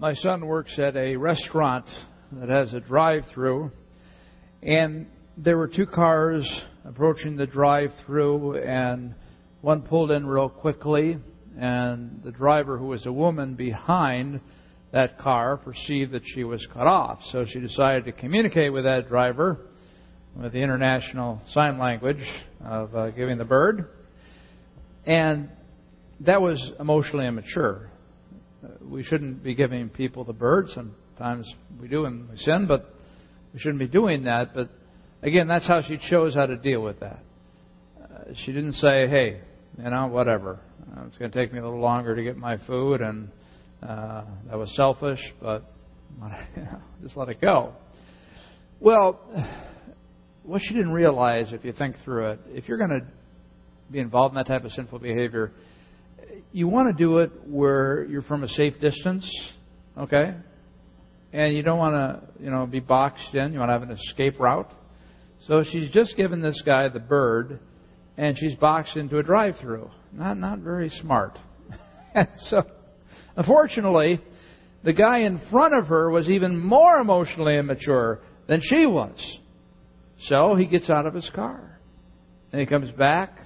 My son works at a restaurant that has a drive through, and there were two cars approaching the drive through, and one pulled in real quickly, and the driver, who was a woman behind that car, perceived that she was cut off. So she decided to communicate with that driver with the international sign language of uh, giving the bird. And that was emotionally immature. Uh, we shouldn't be giving people the bird. Sometimes we do and we sin, but we shouldn't be doing that. But again, that's how she chose how to deal with that. Uh, she didn't say, hey, you know, whatever. Uh, it's going to take me a little longer to get my food, and uh, that was selfish, but know, just let it go. Well, what she didn't realize, if you think through it, if you're going to be involved in that type of sinful behavior, you want to do it where you're from a safe distance, okay? And you don't want to, you know, be boxed in. You want to have an escape route. So she's just given this guy the bird, and she's boxed into a drive-through. Not not very smart. so, unfortunately, the guy in front of her was even more emotionally immature than she was. So he gets out of his car, and he comes back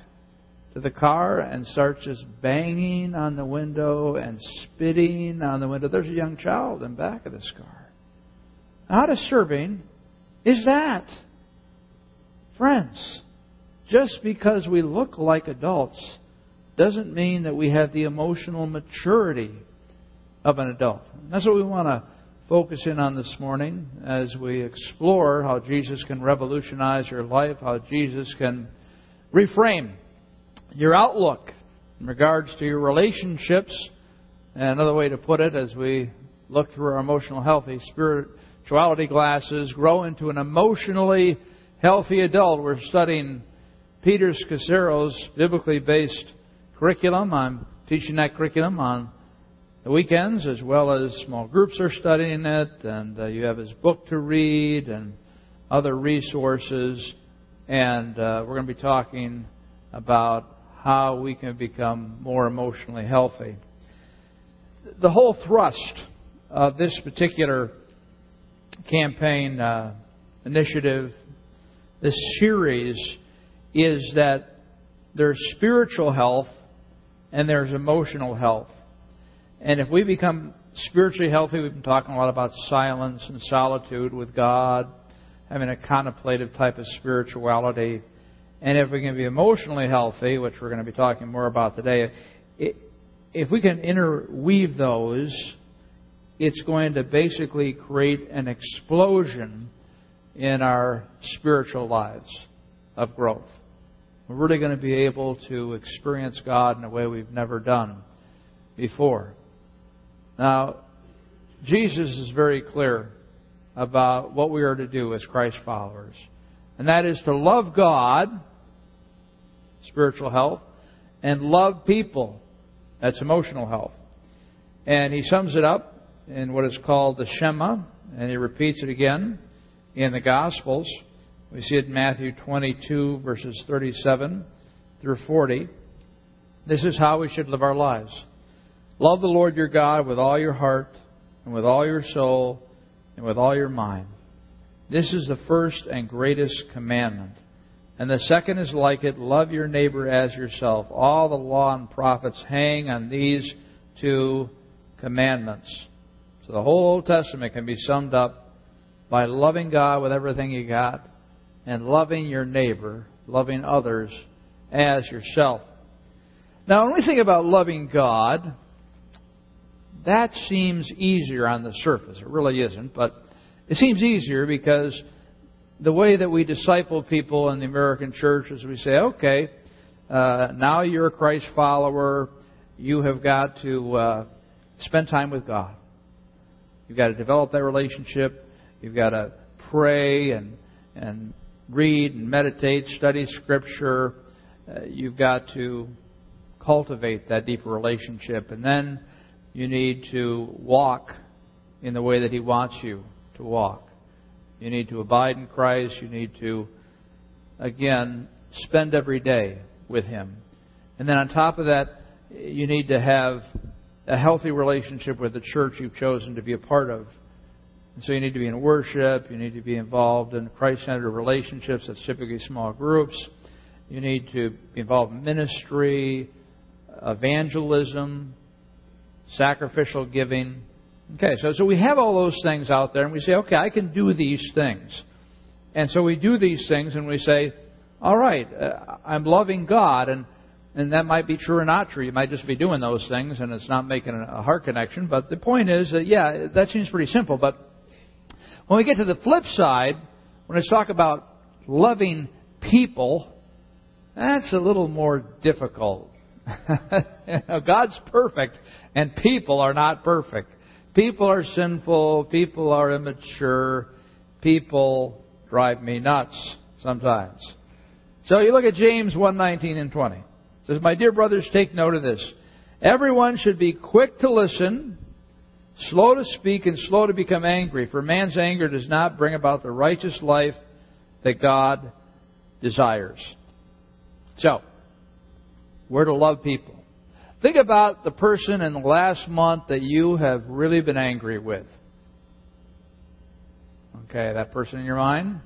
to the car and starts just banging on the window and spitting on the window. There's a young child in back of this car. How disturbing is that? Friends, just because we look like adults doesn't mean that we have the emotional maturity of an adult. That's what we want to focus in on this morning as we explore how Jesus can revolutionize your life, how Jesus can reframe your outlook in regards to your relationships. And another way to put it, as we look through our emotional healthy spirituality glasses, grow into an emotionally healthy adult. We're studying Peter Scazzero's biblically based curriculum. I'm teaching that curriculum on the weekends as well as small groups are studying it, and uh, you have his book to read and other resources. And uh, we're going to be talking about how we can become more emotionally healthy. The whole thrust of this particular campaign uh, initiative, this series, is that there's spiritual health and there's emotional health. And if we become spiritually healthy, we've been talking a lot about silence and solitude with God, having a contemplative type of spirituality. And if we can be emotionally healthy, which we're going to be talking more about today, if we can interweave those, it's going to basically create an explosion in our spiritual lives of growth. We're really going to be able to experience God in a way we've never done before. Now, Jesus is very clear about what we are to do as Christ followers, and that is to love God spiritual health, and love people. That's emotional health. And he sums it up in what is called the Shema, and he repeats it again in the Gospels. We see it in Matthew 22, verses 37 through 40. This is how we should live our lives. Love the Lord your God with all your heart, and with all your soul, and with all your mind. This is the first and greatest commandment. And the second is like it love your neighbor as yourself. All the law and prophets hang on these two commandments. So the whole Old Testament can be summed up by loving God with everything you got and loving your neighbor, loving others as yourself. Now, when we think about loving God, that seems easier on the surface. It really isn't, but it seems easier because the way that we disciple people in the American church is we say, okay, uh, now you're a Christ follower, you have got to uh, spend time with God. You've got to develop that relationship. You've got to pray and and read and meditate, study Scripture. Uh, you've got to cultivate that deeper relationship, and then you need to walk in the way that He wants you to walk. You need to abide in Christ. You need to, again, spend every day with Him. And then on top of that, you need to have a healthy relationship with the church you've chosen to be a part of. And so you need to be in worship, you need to be involved in Christ centered relationships, that's typically small groups. You need to be involved in ministry, evangelism, sacrificial giving. Okay, so, so we have all those things out there, and we say, okay, I can do these things. And so we do these things, and we say, all right, uh, I'm loving God, and and that might be true or not true. You might just be doing those things, and it's not making a heart connection. But the point is that yeah, that seems pretty simple. But when we get to the flip side, when it's talk about loving people, that's a little more difficult. God's perfect, and people are not perfect. People are sinful. People are immature. People drive me nuts sometimes. So you look at James 1:19 and 20. It says, "My dear brothers, take note of this. Everyone should be quick to listen, slow to speak, and slow to become angry, for man's anger does not bring about the righteous life that God desires." So, we're to love people. Think about the person in the last month that you have really been angry with. Okay, that person in your mind?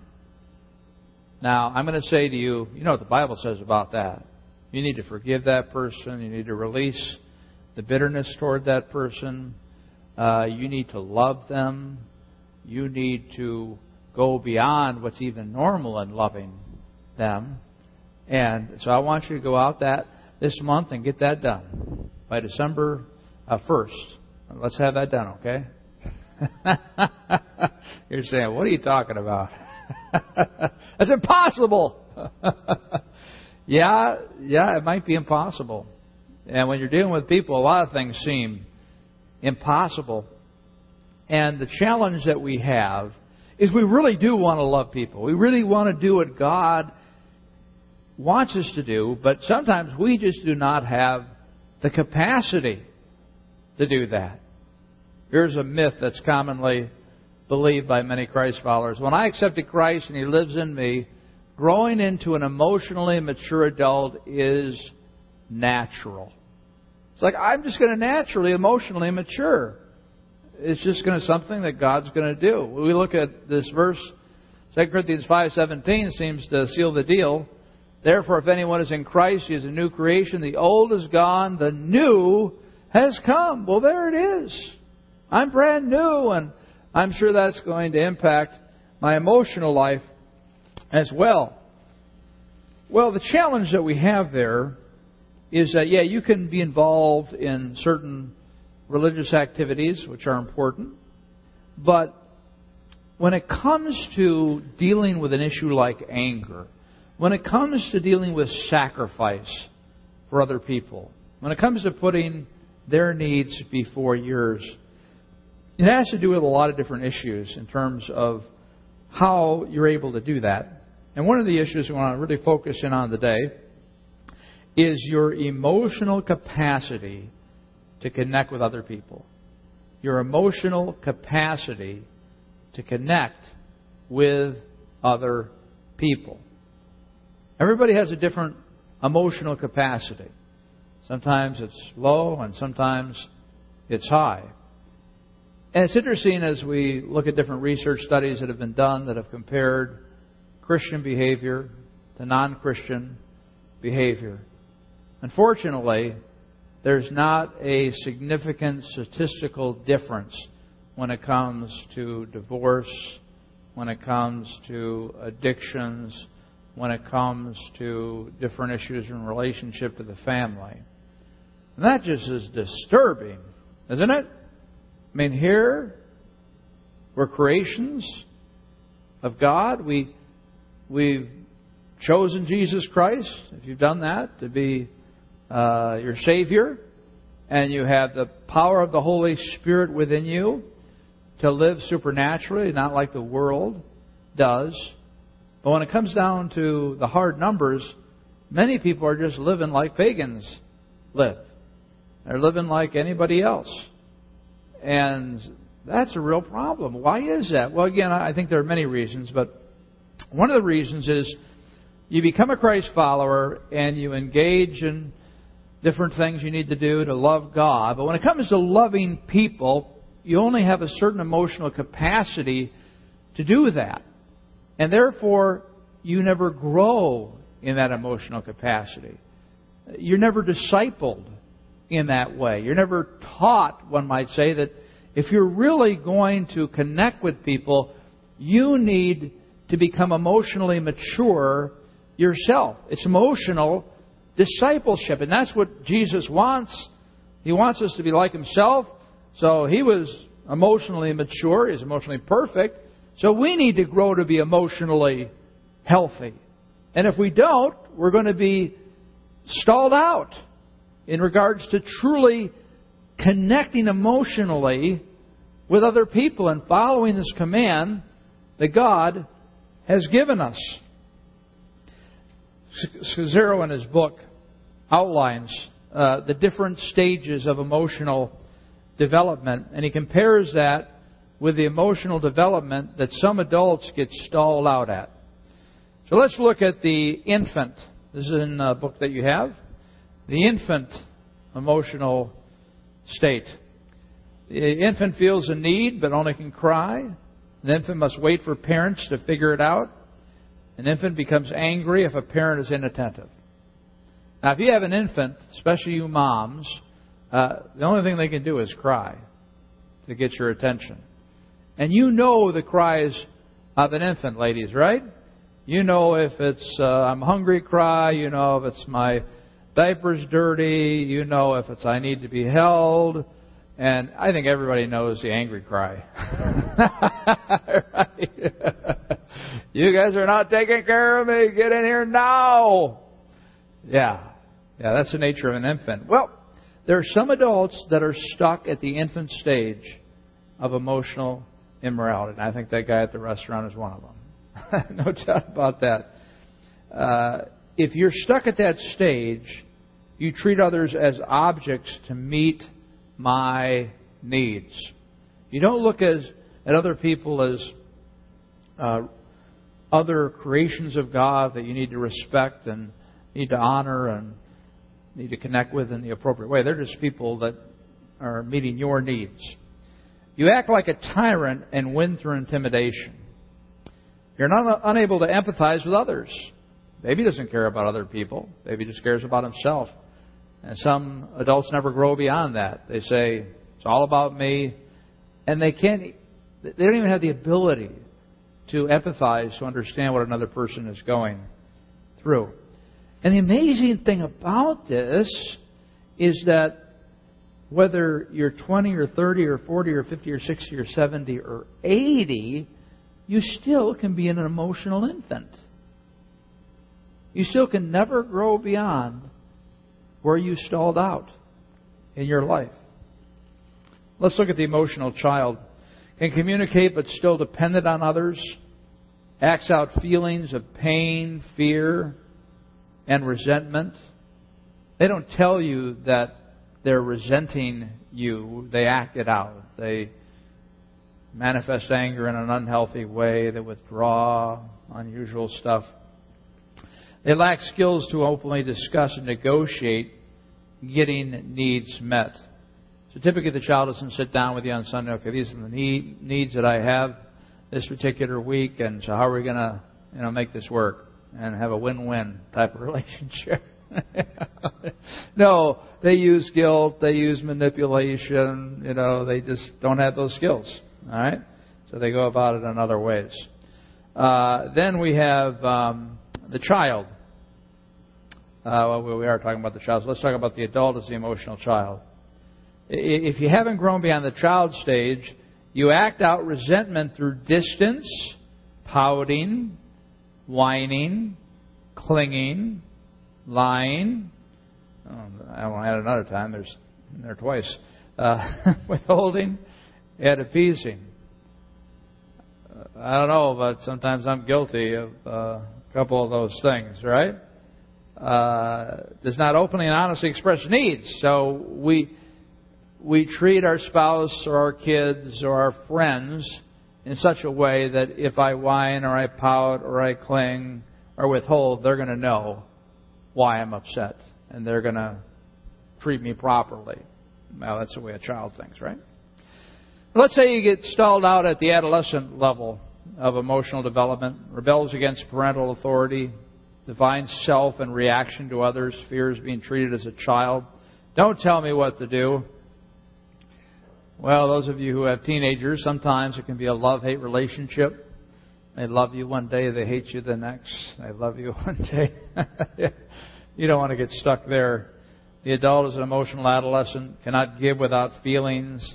Now, I'm going to say to you, you know what the Bible says about that. You need to forgive that person. You need to release the bitterness toward that person. Uh, you need to love them. You need to go beyond what's even normal in loving them. And so I want you to go out that this month and get that done by December uh, 1st. Let's have that done, okay? You're saying, what are you talking about? That's impossible. yeah, yeah, it might be impossible. And when you're dealing with people, a lot of things seem impossible. And the challenge that we have is we really do want to love people. We really want to do what God wants us to do, but sometimes we just do not have the capacity to do that. Here's a myth that's commonly believed by many Christ followers. When I accepted Christ and He lives in me, growing into an emotionally mature adult is natural. It's like I'm just going to naturally emotionally mature. It's just going to something that God's going to do. We look at this verse, 2 Corinthians 5:17 seems to seal the deal. Therefore, if anyone is in Christ, he is a new creation. The old is gone, the new has come. Well, there it is. I'm brand new, and I'm sure that's going to impact my emotional life as well. Well, the challenge that we have there is that, yeah, you can be involved in certain religious activities, which are important, but when it comes to dealing with an issue like anger, when it comes to dealing with sacrifice for other people, when it comes to putting their needs before yours, it has to do with a lot of different issues in terms of how you're able to do that. And one of the issues we want to really focus in on today is your emotional capacity to connect with other people. Your emotional capacity to connect with other people. Everybody has a different emotional capacity. Sometimes it's low and sometimes it's high. And it's interesting as we look at different research studies that have been done that have compared Christian behavior to non Christian behavior. Unfortunately, there's not a significant statistical difference when it comes to divorce, when it comes to addictions, when it comes to different issues in relationship to the family. And that just is disturbing, isn't it? I mean, here we're creations of God. We we've chosen Jesus Christ. If you've done that to be uh, your Savior, and you have the power of the Holy Spirit within you to live supernaturally, not like the world does. But when it comes down to the hard numbers, many people are just living like pagans live. They're living like anybody else. And that's a real problem. Why is that? Well, again, I think there are many reasons, but one of the reasons is you become a Christ follower and you engage in different things you need to do to love God. But when it comes to loving people, you only have a certain emotional capacity to do that. And therefore, you never grow in that emotional capacity. You're never discipled in that way. You're never taught, one might say, that if you're really going to connect with people, you need to become emotionally mature yourself. It's emotional discipleship, and that's what Jesus wants. He wants us to be like Himself. So He was emotionally mature, He's emotionally perfect. So we need to grow to be emotionally healthy. And if we don't, we're going to be stalled out in regards to truly connecting emotionally with other people and following this command that God has given us. Scazzero in his book outlines uh, the different stages of emotional development, and he compares that with the emotional development that some adults get stalled out at. So let's look at the infant. This is in a book that you have. The infant emotional state. The infant feels a need but only can cry. An infant must wait for parents to figure it out. An infant becomes angry if a parent is inattentive. Now, if you have an infant, especially you moms, uh, the only thing they can do is cry to get your attention. And you know the cries of an infant, ladies, right? You know if it's uh, I'm hungry cry, you know if it's my diaper's dirty, you know if it's I need to be held, and I think everybody knows the angry cry. you guys are not taking care of me. Get in here now. Yeah. Yeah, that's the nature of an infant. Well, there are some adults that are stuck at the infant stage of emotional immorality. And I think that guy at the restaurant is one of them. no doubt about that. Uh, if you're stuck at that stage, you treat others as objects to meet my needs. You don't look as, at other people as uh, other creations of God that you need to respect and need to honor and need to connect with in the appropriate way. They're just people that are meeting your needs. You act like a tyrant and win through intimidation. You're not uh, unable to empathize with others. Baby doesn't care about other people. Baby just cares about himself. And some adults never grow beyond that. They say, it's all about me. And they can't, they don't even have the ability to empathize, to understand what another person is going through. And the amazing thing about this is that whether you're 20 or 30 or 40 or 50 or 60 or 70 or 80, you still can be an emotional infant. You still can never grow beyond where you stalled out in your life. Let's look at the emotional child. Can communicate but still dependent on others. Acts out feelings of pain, fear, and resentment. They don't tell you that they're resenting you. They act it out. They manifest anger in an unhealthy way. They withdraw unusual stuff. They lack skills to openly discuss and negotiate getting needs met. So typically the child doesn't sit down with you on Sunday, okay, these are the need, needs that I have this particular week, and so how are we going to you know, make this work and have a win-win type of relationship? no, they use guilt, they use manipulation, you know, they just don't have those skills. All right? So they go about it in other ways. Uh, then we have um, the child. Uh, well, we are talking about the child, so let's talk about the adult as the emotional child. If you haven't grown beyond the child stage, you act out resentment through distance, pouting, whining, clinging, lying. Oh, I won't add another time. There's there twice. Uh, withholding and appeasing. I don't know, but sometimes I'm guilty of uh, a couple of those things, right? uh, does not openly and honestly express needs. So we we treat our spouse or our kids or our friends in such a way that if I whine or I pout or I cling or withhold, they're going to know why I'm upset, and they're going to treat me properly. Well, that's the way a child thinks, right? Let's say you get stalled out at the adolescent level of emotional development, rebels against parental authority, divine self and reaction to others, fears being treated as a child. Don't tell me what to do. Well, those of you who have teenagers, sometimes it can be a love hate relationship. They love you one day, they hate you the next. They love you one day. you don't want to get stuck there. The adult is an emotional adolescent, cannot give without feelings,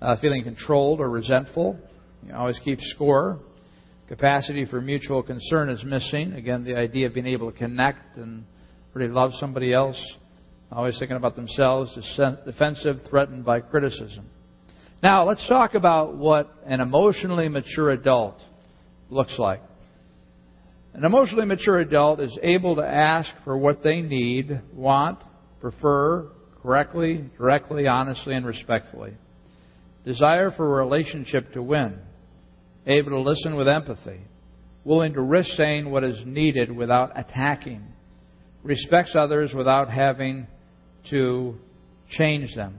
uh, feeling controlled or resentful. You always keep score. Capacity for mutual concern is missing. Again, the idea of being able to connect and really love somebody else. Always thinking about themselves, defensive, threatened by criticism. Now, let's talk about what an emotionally mature adult looks like. An emotionally mature adult is able to ask for what they need, want, prefer, correctly, directly, honestly, and respectfully. Desire for a relationship to win. Able to listen with empathy, willing to risk saying what is needed without attacking, respects others without having to change them,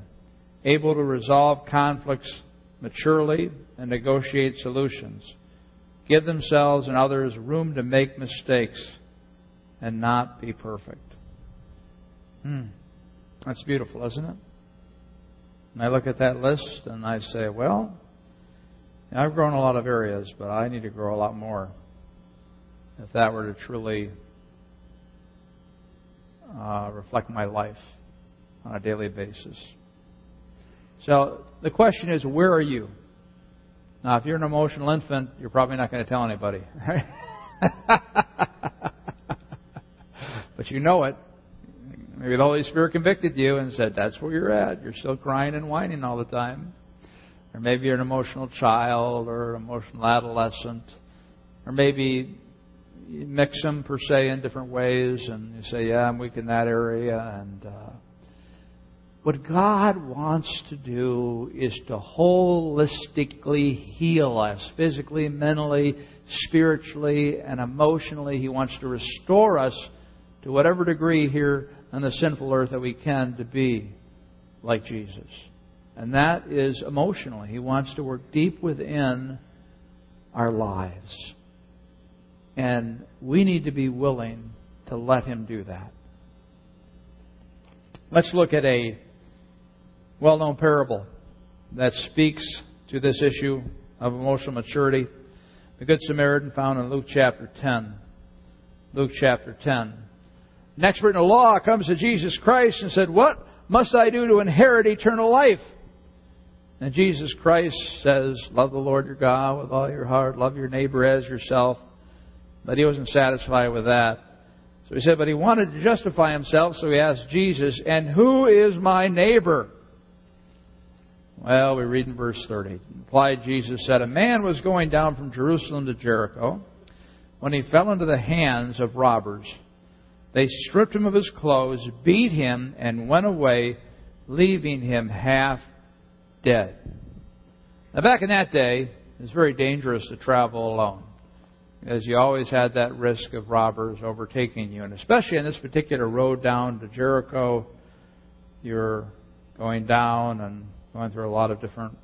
able to resolve conflicts maturely and negotiate solutions, give themselves and others room to make mistakes and not be perfect. Hmm. That's beautiful, isn't it? And I look at that list and I say, well, I've grown a lot of areas, but I need to grow a lot more if that were to truly uh, reflect my life on a daily basis. So the question is, where are you? Now, if you're an emotional infant, you're probably not going to tell anybody. but you know it. Maybe the Holy Spirit convicted you and said, that's where you're at. You're still crying and whining all the time. Or maybe you're an emotional child or an emotional adolescent. Or maybe you mix them per se in different ways and you say, yeah, I'm weak in that area. And uh, what God wants to do is to holistically heal us physically, mentally, spiritually, and emotionally. He wants to restore us to whatever degree here on the sinful earth that we can to be like Jesus. And that is emotionally. He wants to work deep within our lives. And we need to be willing to let Him do that. Let's look at a well known parable that speaks to this issue of emotional maturity. The Good Samaritan found in Luke chapter 10. Luke chapter 10. An expert in the law comes to Jesus Christ and said, What must I do to inherit eternal life? And Jesus Christ says, Love the Lord your God with all your heart, love your neighbor as yourself. But he wasn't satisfied with that. So he said, But he wanted to justify himself, so he asked Jesus, And who is my neighbor? Well, we read in verse 30. Replied Jesus said, A man was going down from Jerusalem to Jericho when he fell into the hands of robbers. They stripped him of his clothes, beat him, and went away, leaving him half dead. Now, back in that day, it was very dangerous to travel alone, as you always had that risk of robbers overtaking you. And especially on this particular road down to Jericho, you're going down and going through a lot of different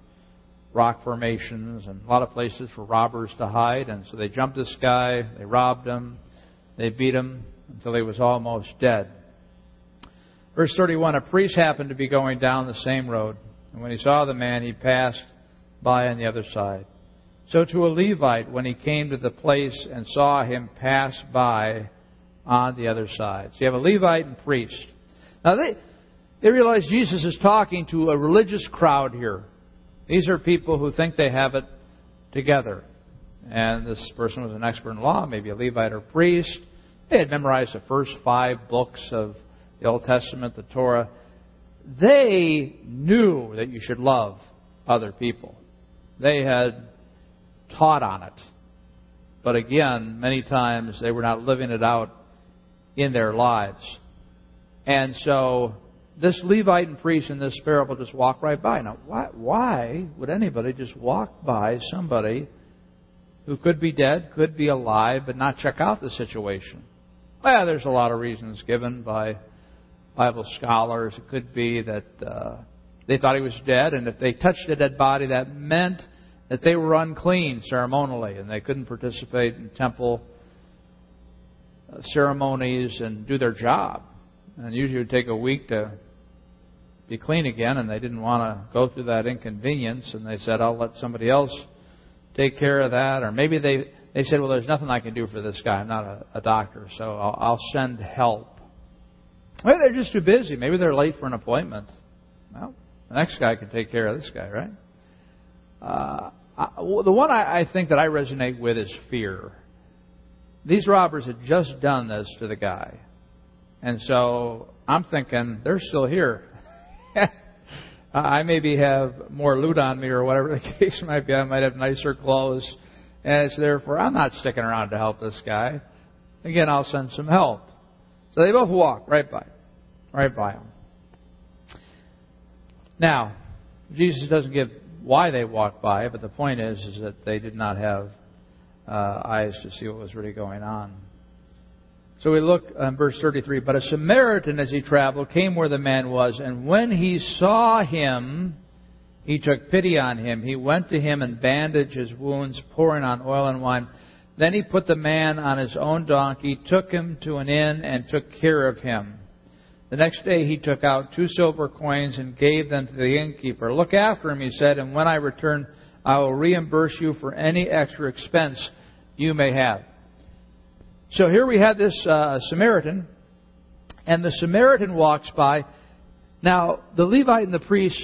rock formations and a lot of places for robbers to hide. And so they jumped this guy, they robbed him, they beat him until he was almost dead. Verse 31 A priest happened to be going down the same road. And when he saw the man, he passed by on the other side. So to a Levite, when he came to the place and saw him pass by on the other side. So you have a Levite and priest. Now they, they realize Jesus is talking to a religious crowd here. These are people who think they have it together. And this person was an expert in law, maybe a Levite or priest. They had memorized the first five books of the Old Testament, the Torah they knew that you should love other people. They had taught on it. But again, many times they were not living it out in their lives. And so this Levite and priest in this parable just walk right by. Now, why, why would anybody just walk by somebody who could be dead, could be alive, but not check out the situation? Well, there's a lot of reasons given by Bible scholars. It could be that uh, they thought he was dead, and if they touched a dead body, that meant that they were unclean ceremonially, and they couldn't participate in temple uh, ceremonies and do their job. And usually it would take a week to be clean again, and they didn't want to go through that inconvenience, and they said, I'll let somebody else take care of that. Or maybe they, they said, Well, there's nothing I can do for this guy. I'm not a, a doctor, so I'll, I'll send help. Maybe they're just too busy. Maybe they're late for an appointment. Well, the next guy can take care of this guy, right? Uh, I, the one I, I think that I resonate with is fear. These robbers had just done this to the guy. And so I'm thinking, they're still here. I maybe have more loot on me or whatever the case might be. I might have nicer clothes. And it's therefore, I'm not sticking around to help this guy. Again, I'll send some help. So they both walk right by, right by him. Now, Jesus doesn't give why they walked by, but the point is, is that they did not have uh, eyes to see what was really going on. So we look in verse 33. But a Samaritan, as he traveled, came where the man was, and when he saw him, he took pity on him. He went to him and bandaged his wounds, pouring on oil and wine. Then he put the man on his own donkey, took him to an inn, and took care of him. The next day he took out two silver coins and gave them to the innkeeper. Look after him, he said, and when I return, I will reimburse you for any extra expense you may have. So here we have this uh, Samaritan, and the Samaritan walks by. Now, the Levite and the priest,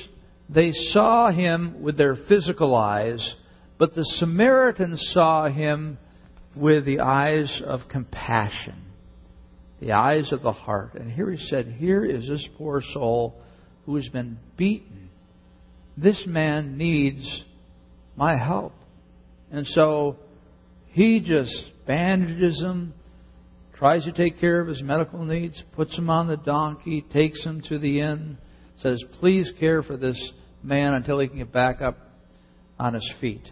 they saw him with their physical eyes, but the Samaritan saw him with the eyes of compassion, the eyes of the heart. And here he said, Here is this poor soul who has been beaten. This man needs my help. And so he just bandages him, tries to take care of his medical needs, puts him on the donkey, takes him to the inn, says, Please care for this man until he can get back up on his feet.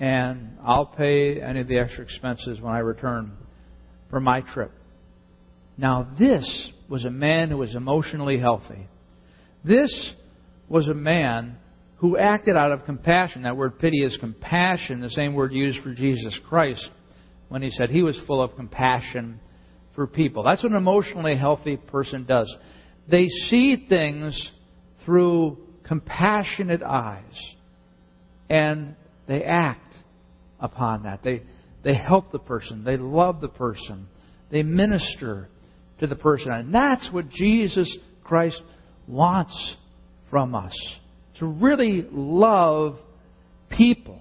And I'll pay any of the extra expenses when I return for my trip. Now, this was a man who was emotionally healthy. This was a man who acted out of compassion. That word pity is compassion, the same word used for Jesus Christ when he said he was full of compassion for people. That's what an emotionally healthy person does. They see things through compassionate eyes and they act upon that. They, they help the person, they love the person, they minister to the person. And that's what Jesus Christ wants from us to really love people.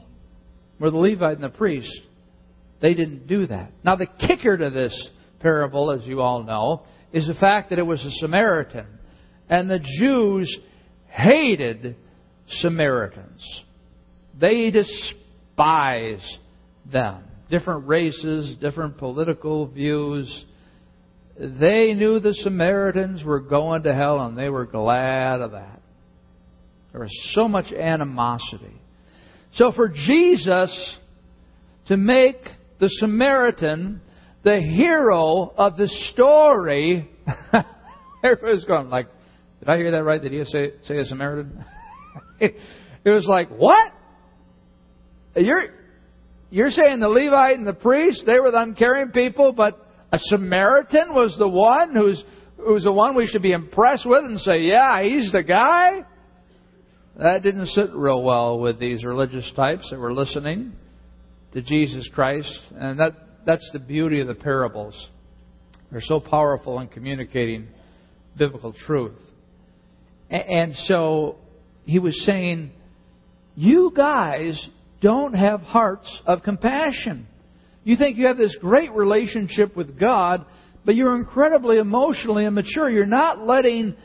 Where the Levite and the priest they didn't do that. Now, the kicker to this parable, as you all know, is the fact that it was a Samaritan. And the Jews hated Samaritans. They despise them. Different races, different political views. They knew the Samaritans were going to hell and they were glad of that. There was so much animosity. So for Jesus to make the Samaritan, the hero of the story. Everybody's going like, did I hear that right? Did he say, say a Samaritan? it was like, what? You're, you're saying the Levite and the priest, they were the uncaring people, but a Samaritan was the one who's, who's the one we should be impressed with and say, yeah, he's the guy? That didn't sit real well with these religious types that were listening to Jesus Christ. And that, that's the beauty of the parables. They're so powerful in communicating biblical truth. And so he was saying, You guys don't have hearts of compassion. You think you have this great relationship with God, but you're incredibly emotionally immature. You're not letting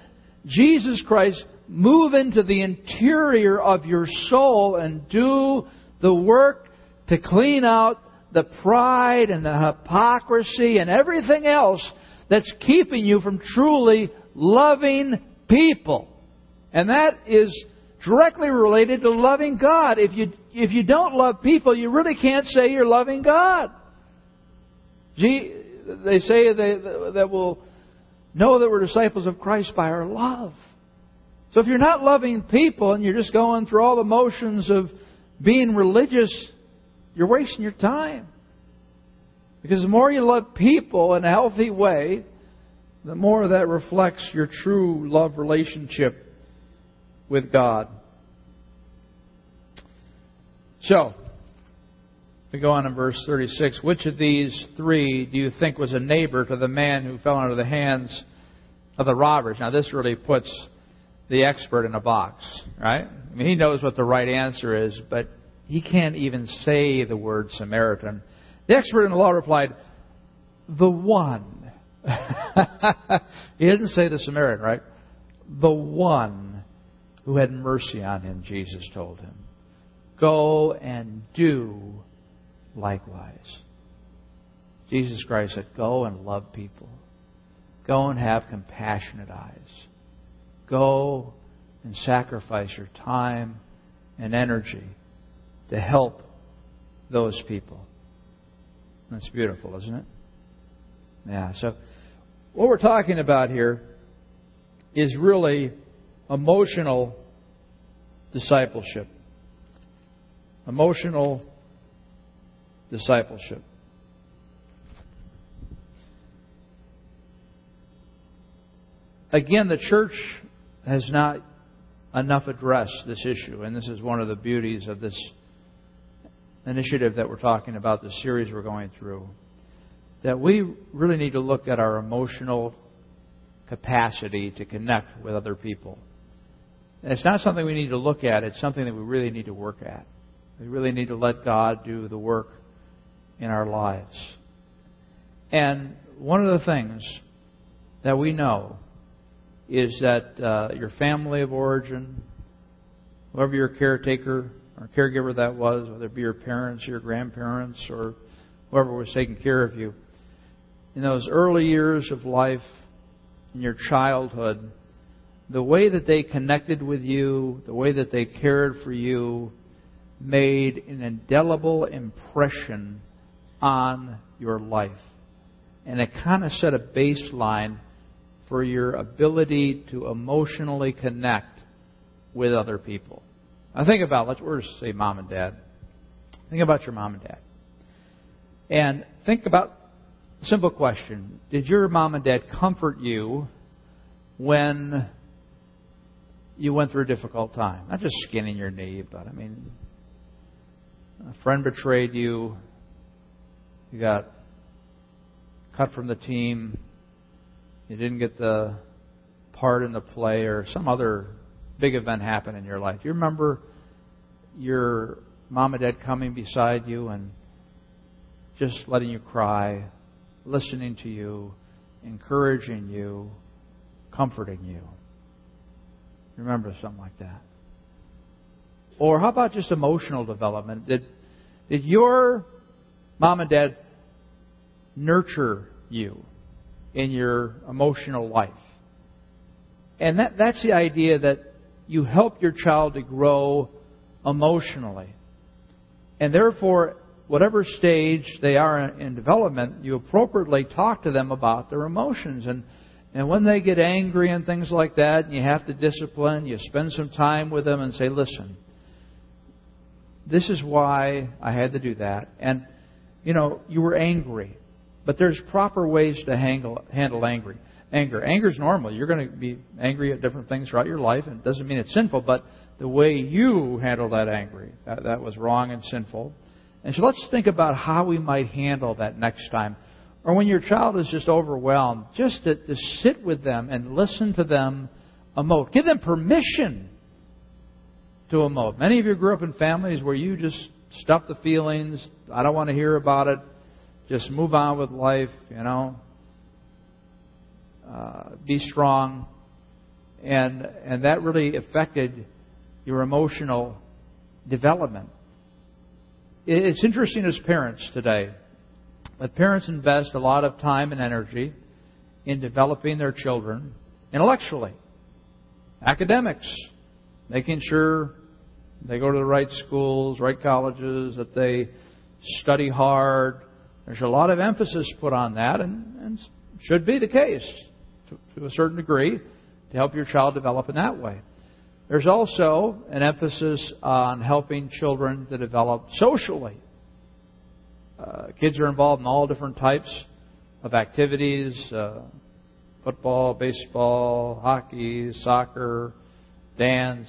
Jesus Christ move into the interior of your soul and do the work to clean out the pride and the hypocrisy and everything else that's keeping you from truly loving people. And that is directly related to loving God. If you, if you don't love people, you really can't say you're loving God. Gee, they say they, that will know that we're disciples of Christ by our love. So if you're not loving people and you're just going through all the motions of being religious, you're wasting your time. Because the more you love people in a healthy way, the more that reflects your true love relationship with God. So, we go on in verse 36. Which of these three do you think was a neighbor to the man who fell into the hands of the robbers? Now, this really puts the expert in a box, right? I mean, he knows what the right answer is, but he can't even say the word Samaritan. The expert in the law replied, The one. he doesn't say the Samaritan, right? The one who had mercy on him, Jesus told him. Go and do likewise. Jesus Christ said, Go and love people. Go and have compassionate eyes. Go and sacrifice your time and energy to help those people. That's beautiful, isn't it? Yeah, so what we're talking about here is really emotional discipleship. Emotional discipleship. Again, the church has not enough addressed this issue, and this is one of the beauties of this initiative that we're talking about, the series we're going through. That we really need to look at our emotional capacity to connect with other people. And it's not something we need to look at, it's something that we really need to work at. We really need to let God do the work in our lives. And one of the things that we know is that uh, your family of origin, whoever your caretaker or caregiver that was, whether it be your parents, your grandparents, or whoever was taking care of you, in those early years of life, in your childhood, the way that they connected with you, the way that they cared for you, made an indelible impression on your life. And it kind of set a baseline for your ability to emotionally connect with other people. Now think about, let's we're just say mom and dad. Think about your mom and dad. And think about simple question. Did your mom and dad comfort you when you went through a difficult time? Not just skinning your knee, but I mean, a friend betrayed you, you got cut from the team, you didn't get the part in the play, or some other big event happened in your life. You remember your mom and dad coming beside you and just letting you cry, listening to you, encouraging you, comforting you? Remember something like that. Or how about just emotional development? Did, did your mom and dad nurture you in your emotional life? And that, that's the idea that you help your child to grow emotionally. And therefore, whatever stage they are in development, you appropriately talk to them about their emotions. And, and when they get angry and things like that, and you have to discipline, you spend some time with them and say, listen, this is why I had to do that. And, you know, you were angry. But there's proper ways to handle, handle angry. Anger. Anger is normal. You're going to be angry at different things throughout your life, and it doesn't mean it's sinful, but the way you handle that angry, that, that was wrong and sinful. And so let's think about how we might handle that next time. Or when your child is just overwhelmed, just to, to sit with them and listen to them emote. Give them permission to emote. Many of you grew up in families where you just stuff the feelings. I don't want to hear about it. Just move on with life, you know. Uh, be strong. And, and that really affected your emotional development. It's interesting as parents today that parents invest a lot of time and energy in developing their children intellectually, academics, making sure they go to the right schools, right colleges, that they study hard. There's a lot of emphasis put on that, and, and should be the case. To, a certain degree to help your child develop in that way. There's also an emphasis on helping children to develop socially. Uh, kids are involved in all different types of activities uh, football, baseball, hockey, soccer, dance,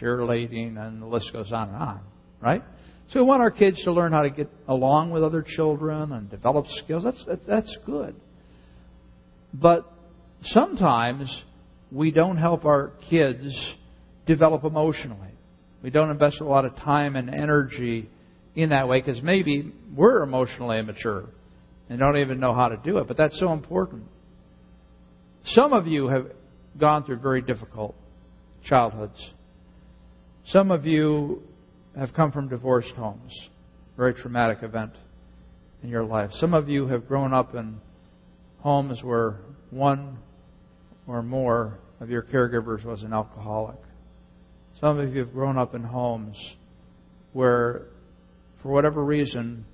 cheerleading, and the list goes on and on, right? So we want our kids to learn how to get along with other children and develop skills. That's, that's good. But sometimes we don't help our kids develop emotionally. We don't invest a lot of time and energy in that way because maybe we're emotionally immature and don't even know how to do it. But that's so important. Some of you have gone through very difficult childhoods. Some of you have come from divorced homes, very traumatic event in your life. Some of you have grown up in homes where one or more of your caregivers was an alcoholic. Some of you have grown up in homes where, for whatever reason,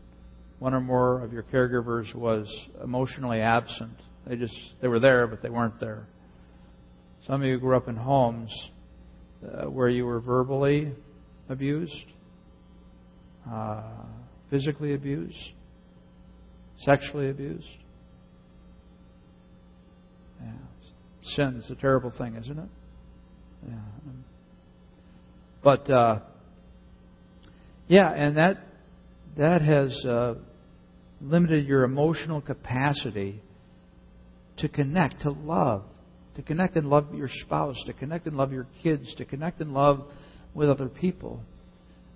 one or more of your caregivers was emotionally absent. They just they were there, but they weren't there. Some of you grew up in homes uh, where you were verbally abused, uh, physically abused, sexually abused. Yeah. Sin is a terrible thing, isn't it? Yeah. But uh, yeah, and that that has uh, limited your emotional capacity to connect, to love, to connect and love your spouse, to connect and love your kids, to connect and love with other people.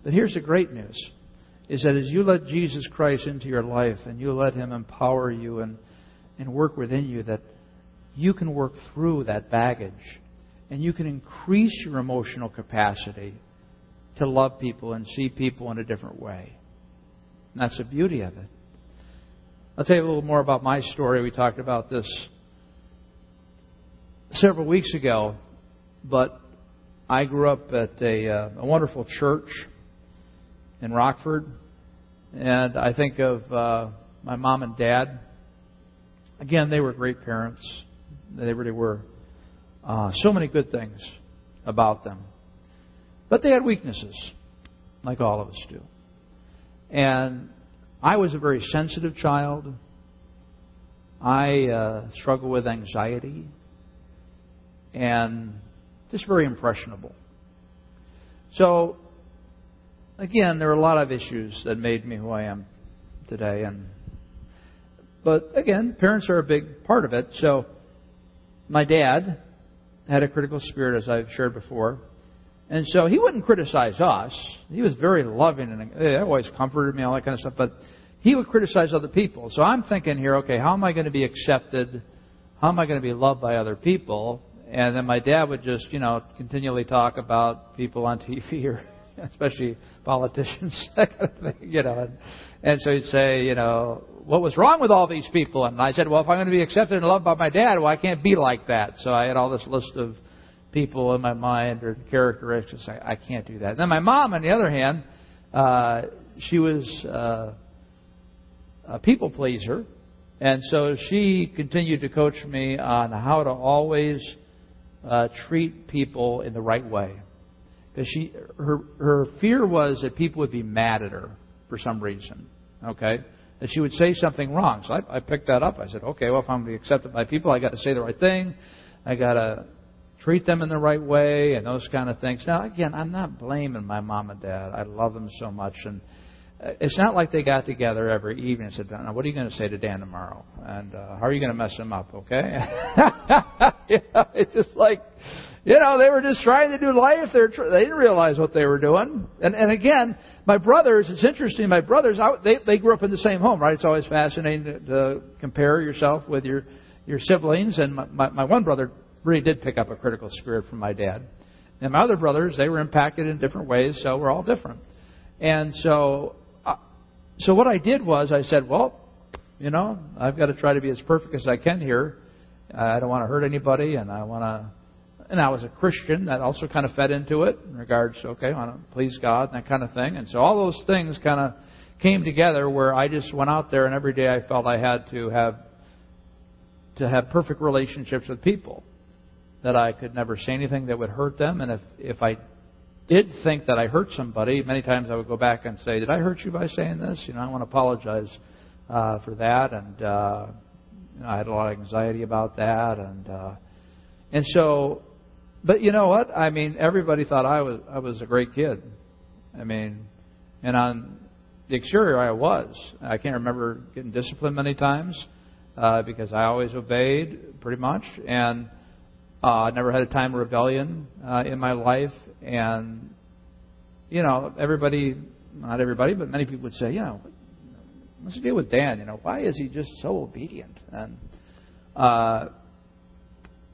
But here's the great news is that as you let Jesus Christ into your life and you let Him empower you and, and work within you, that you can work through that baggage and you can increase your emotional capacity to love people and see people in a different way. And that's the beauty of it. I'll tell you a little more about my story. We talked about this several weeks ago, but I grew up at a, uh, a wonderful church in Rockford, and I think of uh, my mom and dad. Again, they were great parents. They really were. Uh, so many good things about them. But they had weaknesses, like all of us do. And I was a very sensitive child. I uh, struggled with anxiety and just very impressionable. So, again, there are a lot of issues that made me who I am today. And but again, parents are a big part of it. So, my dad had a critical spirit, as I've shared before. And so he wouldn't criticize us. He was very loving and eh, he always comforted me, all that kind of stuff. But he would criticize other people. So I'm thinking here, okay, how am I going to be accepted? How am I going to be loved by other people? And then my dad would just, you know, continually talk about people on TV or especially politicians, that kind of thing, you know. And, and so he'd say, you know, what was wrong with all these people? And I said, well, if I'm going to be accepted and loved by my dad, well, I can't be like that. So I had all this list of people in my mind or characteristics. I, I can't do that. And then my mom, on the other hand, uh, she was uh, a people pleaser. And so she continued to coach me on how to always uh, treat people in the right way. Because she, her, her fear was that people would be mad at her for some reason. Okay? That she would say something wrong. So I, I picked that up. I said, okay, well, if I'm going to be accepted by people, I got to say the right thing. I got to treat them in the right way and those kind of things. Now, again, I'm not blaming my mom and dad. I love them so much. And uh, it's not like they got together every evening and said, now, what are you going to say to Dan tomorrow? And uh, how are you going to mess him up, okay? it's just like, you know, they were just trying to do life. They're tr- they didn't realize what they were doing. And, and again, my brothers, it's interesting, my brothers, I, they, they grew up in the same home, right? It's always fascinating to, to compare yourself with your, your siblings. And my, my, my one brother really did pick up a critical spirit from my dad. And my other brothers, they were impacted in different ways, so we're all different. And so, uh, so what I did was I said, well, you know, I've got to try to be as perfect as I can here. I don't want to hurt anybody, and I want to. And I was a Christian. That also kind of fed into it in regards to okay, I want to please God and that kind of thing. And so all those things kind of came together where I just went out there, and every day I felt I had to have to have perfect relationships with people. That I could never say anything that would hurt them, and if if I did think that I hurt somebody, many times I would go back and say, "Did I hurt you by saying this?" You know, I want to apologize uh, for that, and uh, you know, I had a lot of anxiety about that, and uh, and so, but you know what? I mean, everybody thought I was I was a great kid. I mean, and on the exterior, I was. I can't remember getting disciplined many times uh, because I always obeyed pretty much, and uh, I never had a time of rebellion uh, in my life. And you know, everybody, not everybody, but many people would say, you know, what's the deal with Dan? You know, why is he just so obedient? And uh,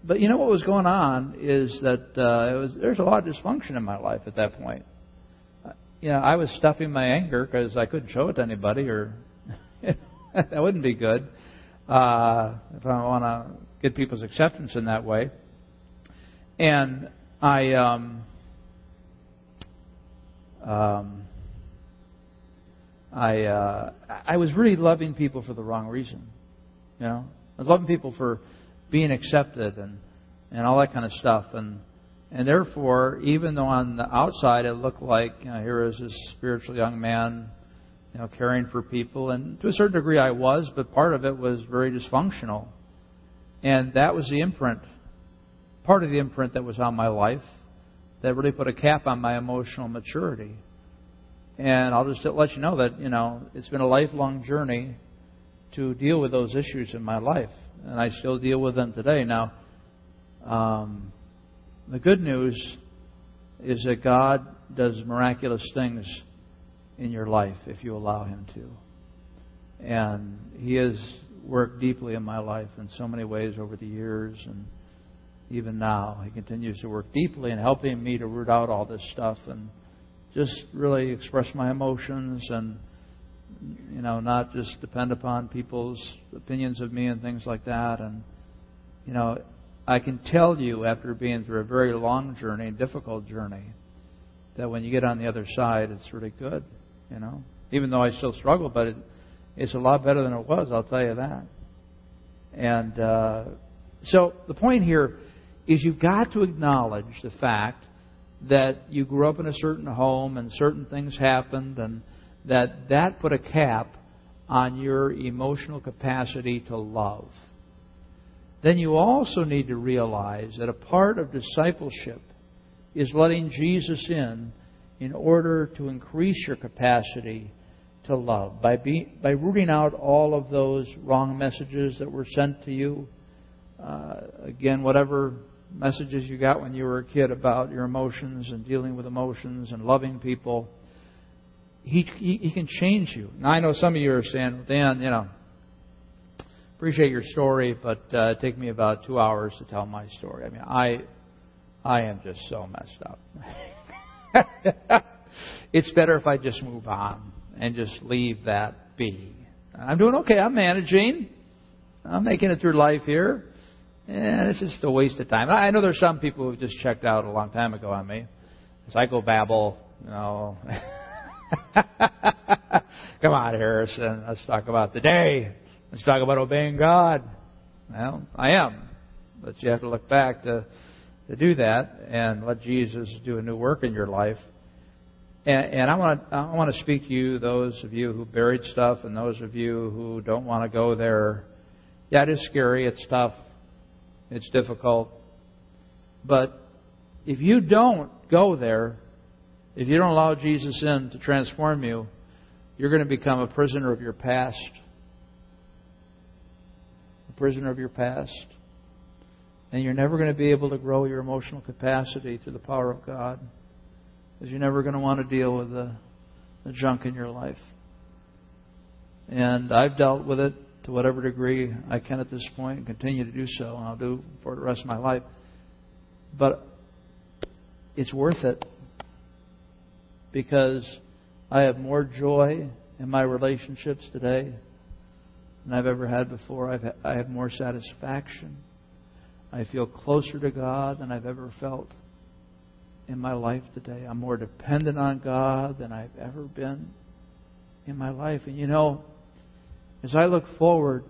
but you know what was going on is that uh, it was there's a lot of dysfunction in my life at that point you know, I was stuffing my anger because I couldn't show it to anybody, or that wouldn't be good uh, if I want to get people's acceptance in that way. And I, um, um, I, uh, I was really loving people for the wrong reason. You know, I was loving people for being accepted and and all that kind of stuff. And and therefore, even though on the outside it looked like you know, here is this spiritual young man, you know, caring for people, and to a certain degree I was, but part of it was very dysfunctional. And that was the imprint, part of the imprint that was on my life that really put a cap on my emotional maturity. And I'll just let you know that, you know, it's been a lifelong journey to deal with those issues in my life. And I still deal with them today. Now, um, the good news is that God does miraculous things in your life if you allow Him to. And He has worked deeply in my life in so many ways over the years, and even now, He continues to work deeply in helping me to root out all this stuff and just really express my emotions and you know not just depend upon people's opinions of me and things like that and you know I can tell you, after being through a very long journey, difficult journey, that when you get on the other side, it's really good. You know, even though I still struggle, but it, it's a lot better than it was. I'll tell you that. And uh, so the point here is you've got to acknowledge the fact that you grew up in a certain home and certain things happened, and that that put a cap on your emotional capacity to love then you also need to realize that a part of discipleship is letting Jesus in in order to increase your capacity to love by be, by rooting out all of those wrong messages that were sent to you. Uh, again, whatever messages you got when you were a kid about your emotions and dealing with emotions and loving people, he, he, he can change you. Now I know some of you are saying, Dan, you know, appreciate your story, but uh, it take me about two hours to tell my story. I mean, I I am just so messed up. it's better if I just move on and just leave that be. I'm doing okay. I'm managing. I'm making it through life here. And it's just a waste of time. I know there's some people who just checked out a long time ago on me. Psychobabble, you know. Come on, Harrison. Let's talk about the day. Let's talk about obeying God. Well, I am. But you have to look back to, to do that and let Jesus do a new work in your life. And, and I want to I want to speak to you, those of you who buried stuff, and those of you who don't want to go there. Yeah, it is scary. It's tough. It's difficult. But if you don't go there, if you don't allow Jesus in to transform you, you're going to become a prisoner of your past A prisoner of your past. And you're never going to be able to grow your emotional capacity through the power of God. Because you're never going to want to deal with the, the junk in your life. And I've dealt with it to whatever degree I can at this point and continue to do so, and I'll do for the rest of my life. But it's worth it because I have more joy in my relationships today than I've ever had before. I've, I have more satisfaction. I feel closer to God than I've ever felt in my life today. I'm more dependent on God than I've ever been in my life. And you know, as I look forward,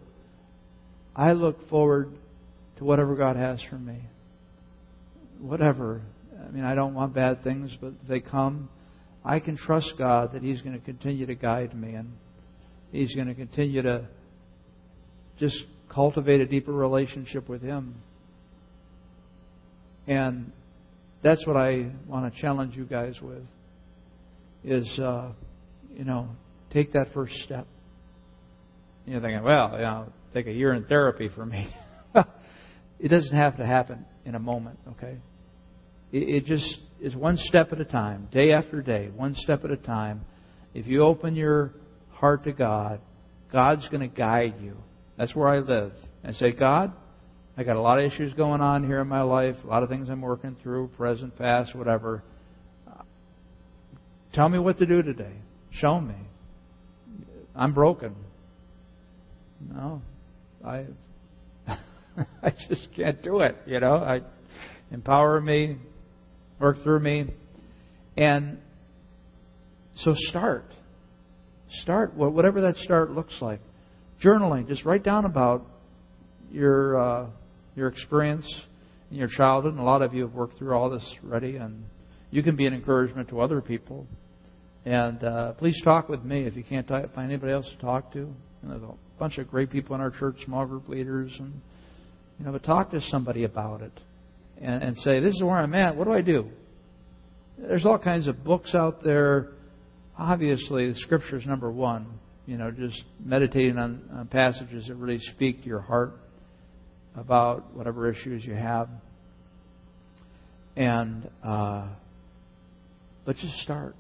I look forward to whatever God has for me. Whatever. I mean, I don't want bad things, but they come, I can trust God that He's going to continue to guide me and He's going to continue to just cultivate a deeper relationship with Him. And that's what I want to challenge you guys with is, uh, you know, take that first step. You're thinking, well, you know, take a year in therapy for me. it doesn't have to happen in a moment, okay? It, it just is one step at a time, day after day, one step at a time. If you open your heart to God, God's going to guide you. That's where I live. And say, God, I got a lot of issues going on here in my life, a lot of things I'm working through, present, past, whatever. Tell me what to do today. Show me. I'm broken. No, I I just can't do it. You know, I empower me, work through me, and so start. Start whatever that start looks like. Journaling. Just write down about your uh, your experience in your childhood. And a lot of you have worked through all this already, and you can be an encouragement to other people. And uh, please talk with me if you can't find anybody else to talk to. And there's a bunch of great people in our church, small group leaders, and you know, but talk to somebody about it and, and say, "This is where I'm at. What do I do?" There's all kinds of books out there. Obviously, the Scripture is number one. You know, just meditating on, on passages that really speak to your heart about whatever issues you have. And uh, but just start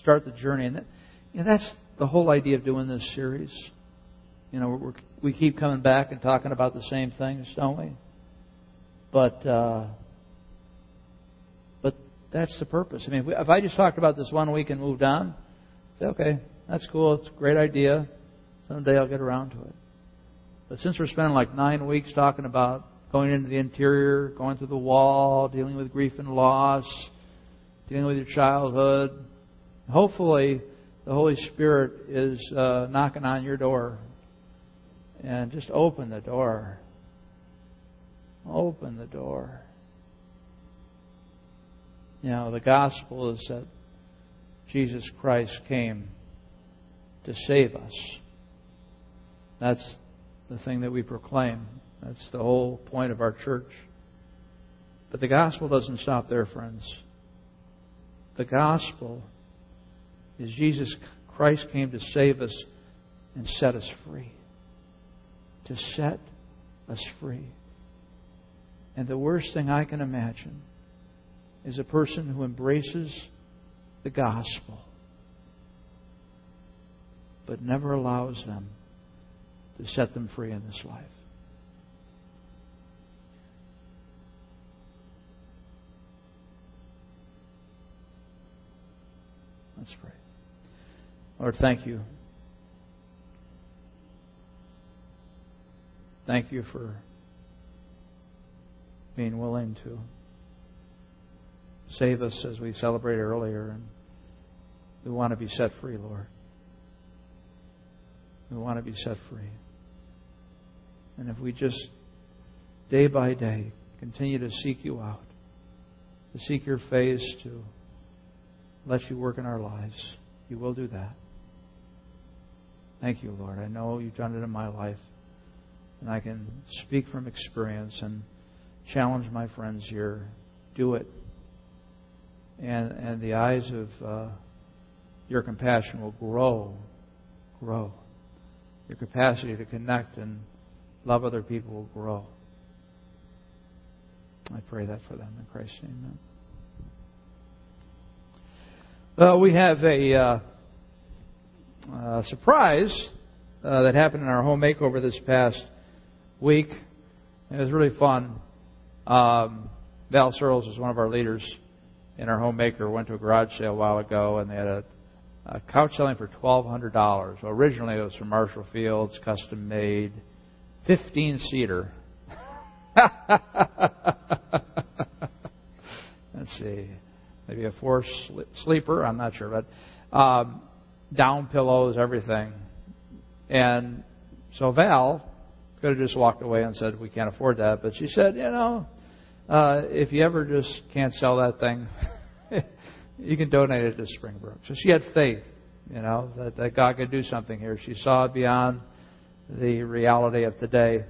start the journey. And that, you know, that's the whole idea of doing this series. You know, we're, we keep coming back and talking about the same things, don't we? But uh, but that's the purpose. I mean, if, I just talked about this one week and moved on, say, okay, that's cool. It's a great idea. Someday I'll get around to it. But since we're spending like nine weeks talking about going into the interior, going through the wall, dealing with grief and loss, dealing with your childhood, hopefully the Holy Spirit is uh, knocking on your door. And just open the door. Open the door. You know, the gospel is that Jesus Christ came to save us. That's the thing that we proclaim. That's the whole point of our church. But the gospel doesn't stop there, friends. The gospel is Jesus Christ came to save us and set us free. To set us free. And the worst thing I can imagine is a person who embraces the gospel but never allows them to set them free in this life. Let's pray. Lord, thank you. Thank you for being willing to save us as we celebrated earlier. And we want to be set free, Lord. We want to be set free. And if we just, day by day, continue to seek you out, to seek your face, to let you work in our lives, you will do that. Thank you, Lord. I know you've done it in my life. And I can speak from experience and challenge my friends here. Do it. And, and the eyes of uh, your compassion will grow, grow. Your capacity to connect and love other people will grow. I pray that for them in Christ's name. Well, we have a. Uh, uh, surprise uh, that happened in our home makeover this past week. It was really fun. Um, Val Searles was one of our leaders in our homemaker. Went to a garage sale a while ago, and they had a, a couch selling for twelve hundred dollars. Well, originally it was from Marshall Fields, custom made, fifteen seater. Let's see, maybe a four sleeper. I'm not sure, but um, down pillows, everything. And so Val Could have just walked away and said, we can't afford that. But she said, you know, uh, if you ever just can't sell that thing, you can donate it to Springbrook. So she had faith, you know, that, that God could do something here. She saw beyond the reality of today.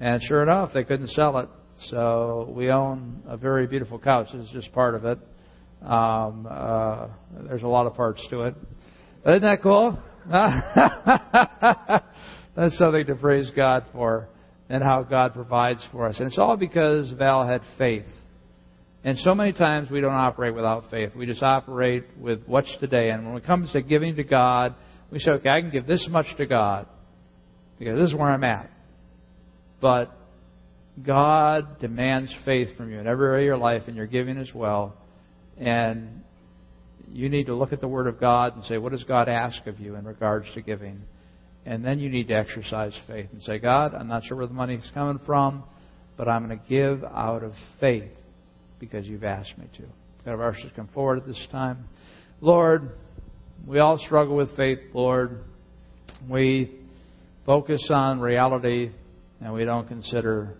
And sure enough, they couldn't sell it. So we own a very beautiful couch. This is just part of it. Um, uh, there's a lot of parts to it. Isn't that cool? That's something to praise God for and how God provides for us. And it's all because Val had faith. And so many times we don't operate without faith. We just operate with what's today. And when it comes to giving to God, we say, okay, I can give this much to God because this is where I'm at. But God demands faith from you in every area of your life, and you're giving as well. And you need to look at the Word of God and say, what does God ask of you in regards to giving? And then you need to exercise faith and say, God, I'm not sure where the money's coming from, but I'm going to give out of faith because you've asked me to. God of ushers come forward at this time. Lord, we all struggle with faith, Lord. We focus on reality and we don't consider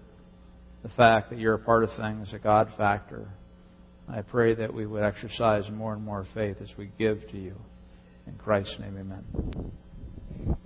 the fact that you're a part of things, a God factor. I pray that we would exercise more and more faith as we give to you. In Christ's name, amen.